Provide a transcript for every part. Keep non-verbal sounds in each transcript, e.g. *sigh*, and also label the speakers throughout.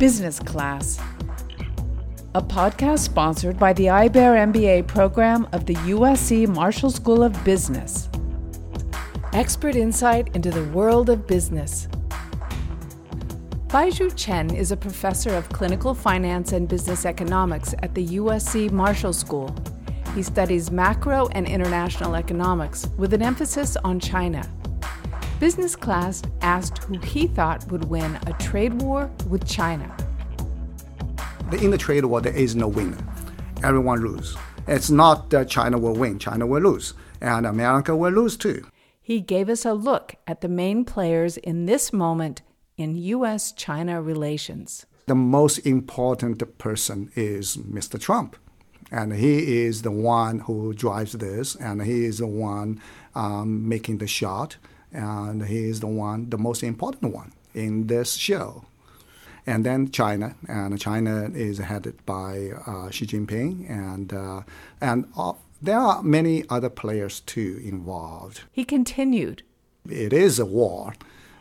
Speaker 1: Business Class, a podcast sponsored by the IBEAR MBA program of the USC Marshall School of Business. Expert insight into the world of business. Baizhu Chen is a professor of clinical finance and business economics at the USC Marshall School. He studies macro and international economics with an emphasis on China. Business Class asked who he thought would win a trade war with China.
Speaker 2: In the trade war, there is no winner. Everyone lose. It's not that China will win, China will lose, and America will lose too.
Speaker 1: He gave us a look at the main players in this moment in U.S. China relations.
Speaker 2: The most important person is Mr. Trump. And he is the one who drives this, and he is the one um, making the shot and he is the one, the most important one in this show. And then China, and China is headed by uh, Xi Jinping, and uh, and uh, there are many other players too involved.
Speaker 1: He continued.
Speaker 2: It is a war,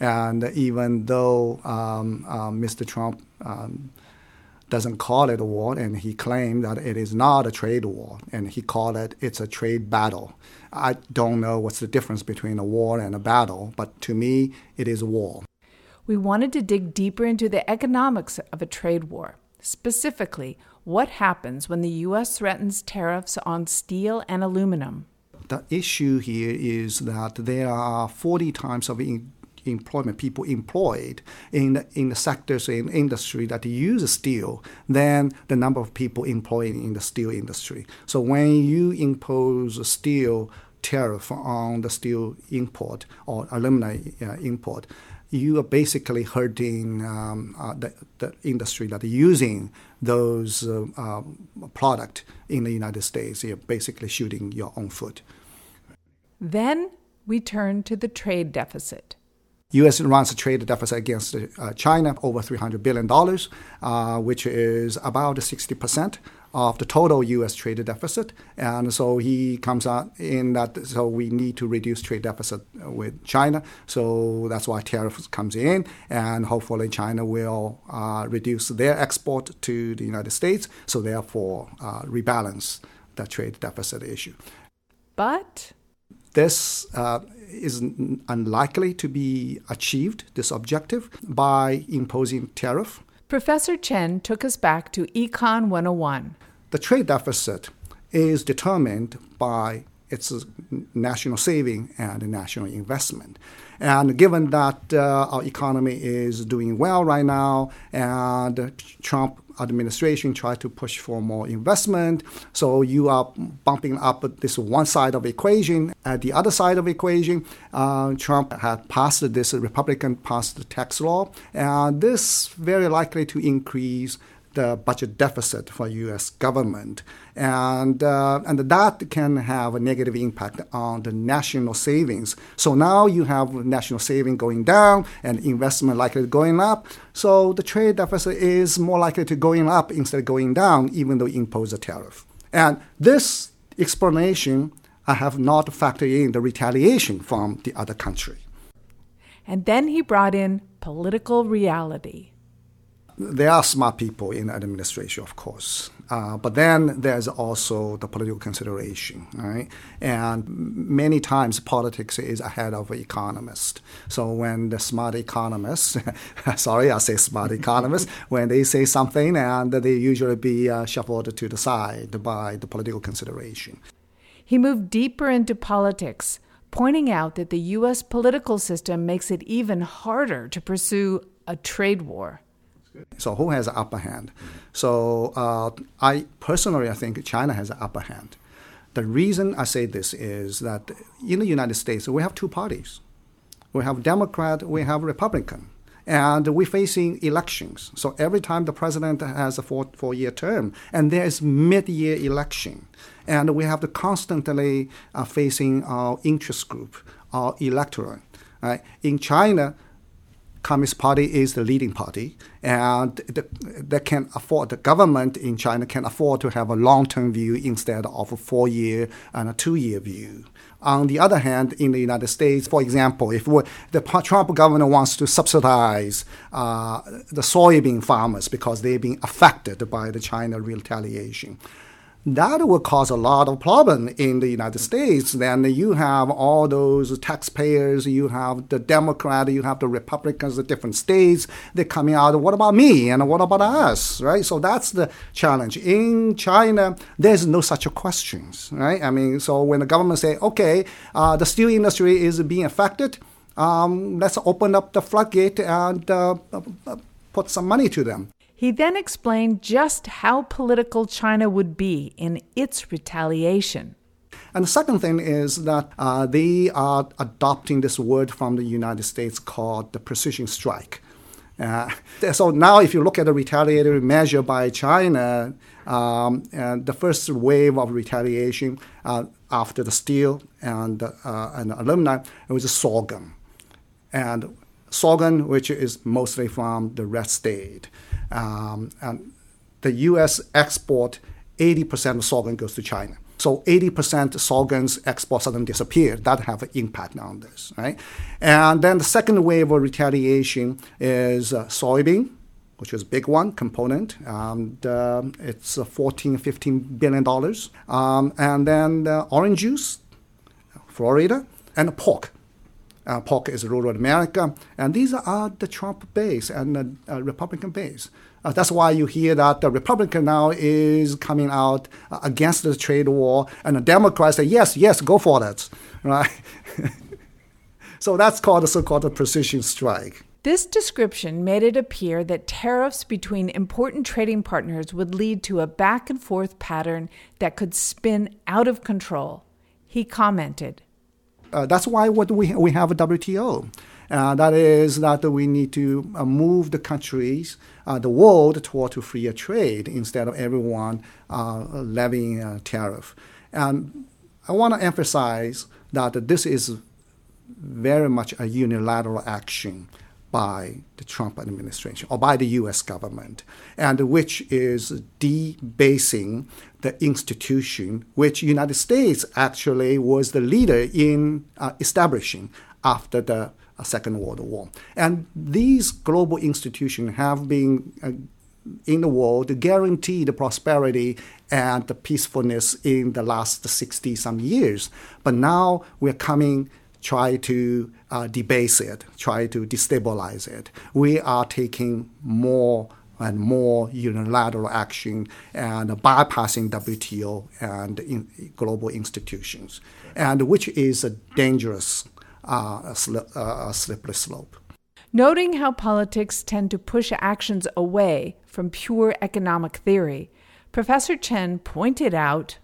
Speaker 2: and even though um, uh, Mr. Trump um, doesn't call it a war, and he claimed that it is not a trade war, and he called it it's a trade battle. I don't know what's the difference between a war and a battle, but to me, it is a war.
Speaker 1: We wanted to dig deeper into the economics of a trade war. Specifically, what happens when the U.S. threatens tariffs on steel and aluminum?
Speaker 2: The issue here is that there are 40 times of in- employment, people employed in the, in the sectors in industry that use steel than the number of people employed in the steel industry. So when you impose a steel tariff on the steel import or alumina uh, import, you are basically hurting um, uh, the, the, industry that are using those uh, uh, product in the United States. You're basically shooting your own foot.
Speaker 1: Then we turn to the trade deficit.
Speaker 2: U.S. runs a trade deficit against uh, China over $300 billion, uh, which is about 60% of the total U.S. trade deficit. And so he comes out in that, so we need to reduce trade deficit with China. So that's why tariffs comes in, and hopefully China will uh, reduce their export to the United States, so therefore uh, rebalance the trade deficit issue.
Speaker 1: But
Speaker 2: this uh, is unlikely to be achieved, this objective, by imposing tariff.
Speaker 1: Professor Chen took us back to Econ 101.
Speaker 2: The trade deficit is determined by its national saving and national investment. And given that uh, our economy is doing well right now, and Trump administration try to push for more investment. So you are bumping up this one side of equation. At the other side of equation, uh, Trump had passed this Republican passed tax law, and this very likely to increase the budget deficit for U.S. government, and uh, and that can have a negative impact on the national savings. So now you have national saving going down and investment likely going up. So the trade deficit is more likely to going up instead of going down, even though you impose a tariff. And this explanation, I have not factored in the retaliation from the other country.
Speaker 1: And then he brought in political reality
Speaker 2: there are smart people in administration, of course. Uh, but then there's also the political consideration, right? And many times politics is ahead of economists. So when the smart economists, *laughs* sorry, I say smart economists, *laughs* when they say something, and they usually be uh, shuffled to the side by the political consideration.
Speaker 1: He moved deeper into politics, pointing out that the U.S. political system makes it even harder to pursue a trade war.
Speaker 2: So who has the upper hand? So uh, I personally, I think China has the upper hand. The reason I say this is that in the United States we have two parties. We have Democrat, we have Republican, and we're facing elections. So every time the president has a four four year term, and there is mid year election, and we have to constantly uh, facing our interest group, our electorate. Right? In China, Communist Party is the leading party, and the, they can afford the government in China can afford to have a long-term view instead of a four-year and a two-year view. On the other hand, in the United States, for example, if the Trump government wants to subsidize uh, the soybean farmers because they've been affected by the China retaliation, that will cause a lot of problem in the United States. Then you have all those taxpayers, you have the Democrat, you have the Republicans, the different states. They're coming out. What about me and what about us? Right. So that's the challenge. In China, there's no such questions. Right. I mean, so when the government say, okay, uh, the steel industry is being affected, um, let's open up the floodgate and uh, put some money to them.
Speaker 1: He then explained just how political China would be in its retaliation.
Speaker 2: And the second thing is that uh, they are adopting this word from the United States called the precision strike. Uh, so now, if you look at the retaliatory measure by China, um, the first wave of retaliation uh, after the steel and, uh, and aluminum, it was a sorghum. And sorghum, which is mostly from the red state. Um, and the U.S. export 80% of sorghum goes to China. So 80% sorghum's export suddenly disappear. That have an impact on this, right? And then the second wave of retaliation is uh, soybean, which is a big one component. Uh, it's uh, 14, 15 billion dollars. Um, and then the orange juice, Florida, and pork. Uh, pork is rural America, and these are the Trump base and the uh, Republican base. Uh, that's why you hear that the Republican now is coming out uh, against the trade war, and the Democrats say, yes, yes, go for that, *laughs* right? *laughs* so that's called the so-called precision strike.
Speaker 1: This description made it appear that tariffs between important trading partners would lead to a back and forth pattern that could spin out of control. He commented,
Speaker 2: uh, that's why what we, we have a WTO. Uh, that is that we need to uh, move the countries, uh, the world toward to freer trade instead of everyone uh, levying a tariff. And I want to emphasize that this is very much a unilateral action by the Trump administration or by the U.S. government, and which is debasing the institution which United States actually was the leader in uh, establishing after the uh, Second World War. And these global institutions have been uh, in the world guarantee the prosperity and the peacefulness in the last 60 some years. But now we're coming try to uh, debase it, try to destabilize it. We are taking more and more unilateral action and bypassing WTO and in global institutions, and which is a dangerous uh, uh, slippery slope.
Speaker 1: Noting how politics tend to push actions away from pure economic theory, Professor Chen pointed out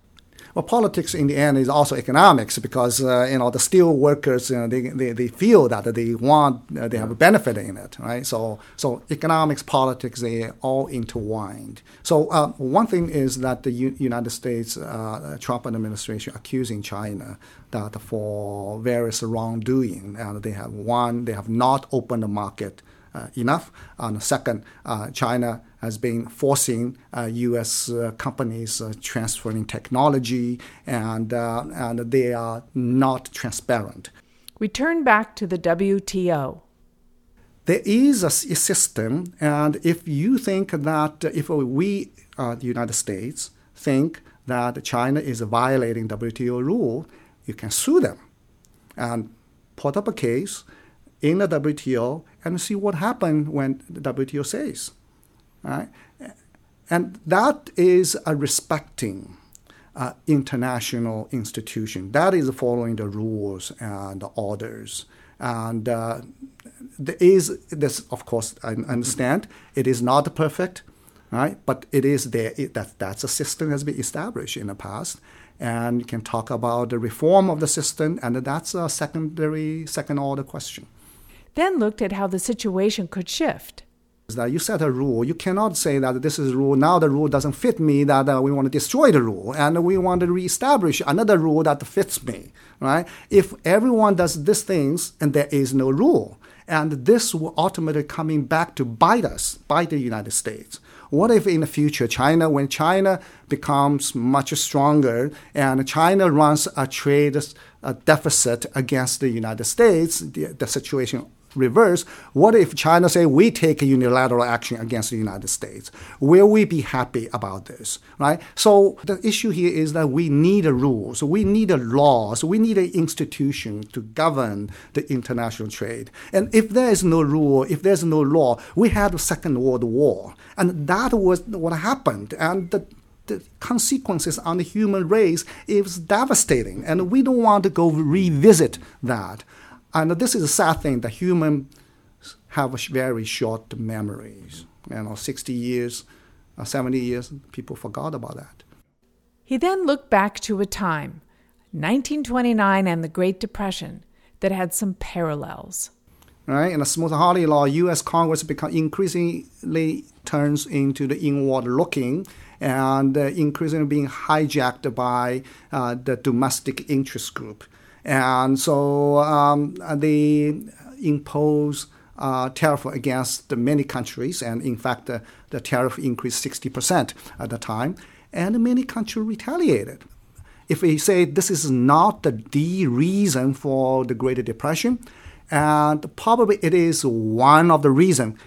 Speaker 2: well, politics in the end is also economics because uh, you know the steel workers you know, they, they, they feel that they want uh, they have a benefit in it, right? So so economics, politics, they are all intertwined. So uh, one thing is that the U- United States uh, Trump administration accusing China that for various wrongdoing, and they have one, they have not opened the market uh, enough. And second, uh, China has been forcing U.S. Uh, companies transferring technology, and and they are not transparent.
Speaker 1: We turn back to the WTO
Speaker 2: there is a, system, and if you think that if we, uh, the United States, think that China is violating WTO rule, you can sue them and put up a case in the WTO and see what happened when the WTO says. Right? And that is a respecting uh, international institution. That is following the rules and the orders. And uh, there is this, of course, I understand it is not perfect, right? But it is there. It, that that's a system that has been established in the past, and you can talk about the reform of the system, and that's a secondary, second order question
Speaker 1: then looked at how the situation could shift.
Speaker 2: that you set a rule. You cannot say that this is a rule. Now the rule doesn't fit me. That uh, we want to destroy the rule and we want to reestablish another rule that fits me. Right? If everyone does these things and there is no rule, and this will ultimately coming back to bite us, bite the United States. What if in the future, China, when China becomes much stronger and China runs a trade a deficit against the United States, the, the situation reverse, what if China say we take a unilateral action against the United States? Will we be happy about this? Right? So the issue here is that we need a rules, we need a laws, we need an institution to govern the international trade. And if there is no rule, if there's no law, we had the Second World War, and that was what happened. And the the consequences on the human race is devastating, and we don't want to go revisit that. And this is a sad thing that humans have very short memories. You know, 60 years, uh, 70 years, people forgot about that.
Speaker 1: He then looked back to a time, 1929 and the Great Depression, that had some parallels.
Speaker 2: Right, in the Smoot-Hawley law, U.S. Congress become increasingly turns into the inward looking and uh, increasingly being hijacked by uh, the domestic interest group. And so um, they impose uh, tariff against many countries, and in fact, uh, the tariff increased 60% at the time, and many countries retaliated. If we say this is not the, the reason for the Great Depression, and probably it is one of the reasons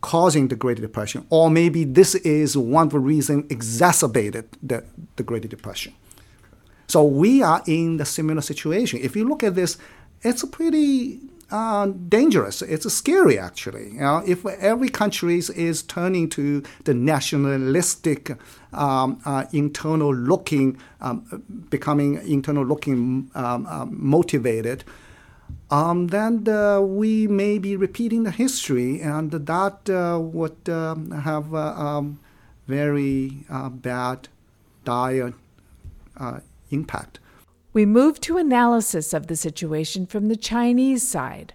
Speaker 2: causing the Great Depression, or maybe this is one of the reasons exacerbated the, the Great Depression. So we are in the similar situation. If you look at this, it's pretty uh, dangerous. It's scary, actually. You know, if every country is turning to the nationalistic, um, uh, internal looking, um, becoming internal looking um, uh, motivated, um, then we may be repeating the history, and that uh, would um, have uh, um, very bad, dire impact.
Speaker 1: We move to analysis of the situation from the Chinese side.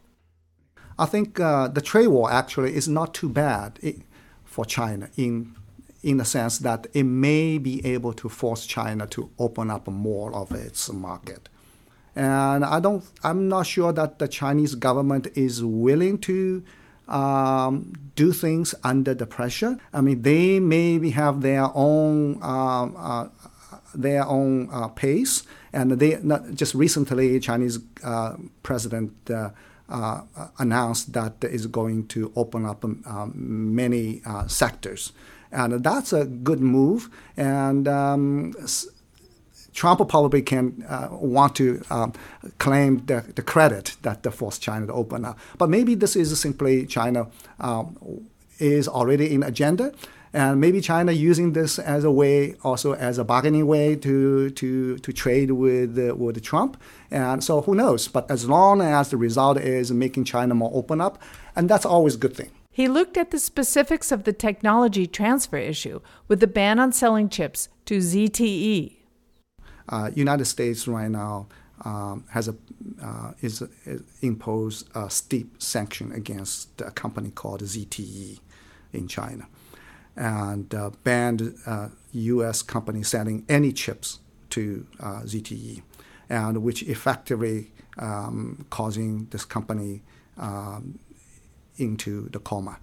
Speaker 2: I think uh, the trade war actually is not too bad for China in in the sense that it may be able to force China to open up more of its market. And I don't, I'm not sure that the Chinese government is willing to um, do things under the pressure. I mean, they maybe have their own um, uh, their own uh, pace. And they just recently, Chinese uh, president uh, uh, announced that is going to open up um, many uh, sectors, and that's a good move. And um, Trump probably can uh, want to um, claim the, the, credit that forced China to open up. But maybe this is simply China um, is already in agenda and maybe China using this as a way, also as a bargaining way to to to trade with uh, with Trump. And so who knows? But as long as the result is making China more open up, and that's always a good thing.
Speaker 1: He looked at the specifics of the technology transfer issue with the ban on selling chips to ZTE.
Speaker 2: Uh, United States right now um, has a uh, is, is imposed a steep sanction against a company called ZTE in China and uh, banned uh, U.S. companies selling any chips to uh, ZTE, and which effectively um, causing this company um, into the coma.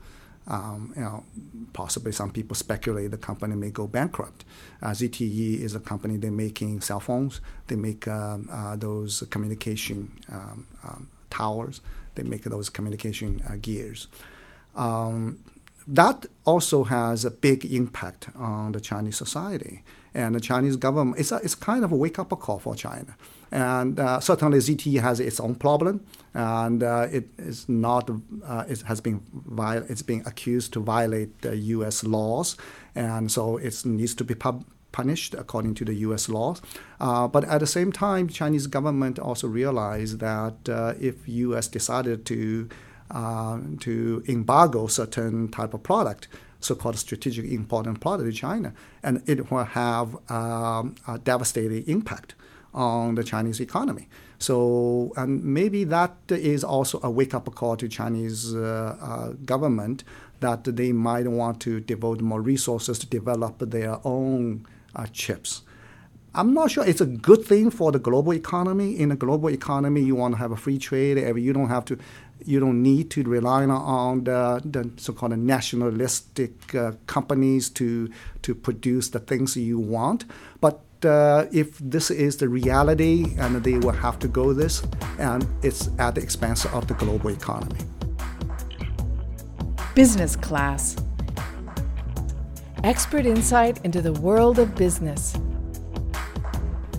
Speaker 2: Um, you know, possibly some people speculate the company may go bankrupt. Uh, ZTE is a company they're making cell phones. They make um, uh, those communication um, um, towers. They make those communication uh, gears. That also has a big impact on the Chinese society. And the Chinese government, it's, a, it's kind of a wake up call for China. And uh, certainly ZTE has its own problem, and uh, it is not, uh, it has been, viol- it's being accused to violate the U.S. laws, and so it needs to be pub- punished according to the U.S. laws. Uh, but at the same time, Chinese government also realized that uh, if U.S. decided to uh, to embargo certain type of product, so-called strategic important product to China, and it will have um, a devastating impact on the Chinese economy. So, and maybe that is also a wake up call to Chinese uh, uh, government that they might want to devote more resources to develop their own uh, chips. I'm not sure it's a good thing for the global economy. In a global economy, you want to have a free trade. You don't have to, you don't need to rely on the, the so-called nationalistic uh, companies to to produce the things you want. But uh, if this is the reality, and they will have to go this, and it's at the expense of the global economy.
Speaker 1: Business class. Expert insight into the world of business.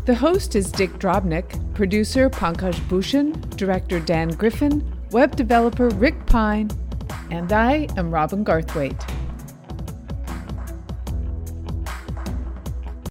Speaker 1: The host is Dick Drobnick, producer Pankaj Bhushan, director Dan Griffin, web developer Rick Pine, and I am Robin Garthwaite.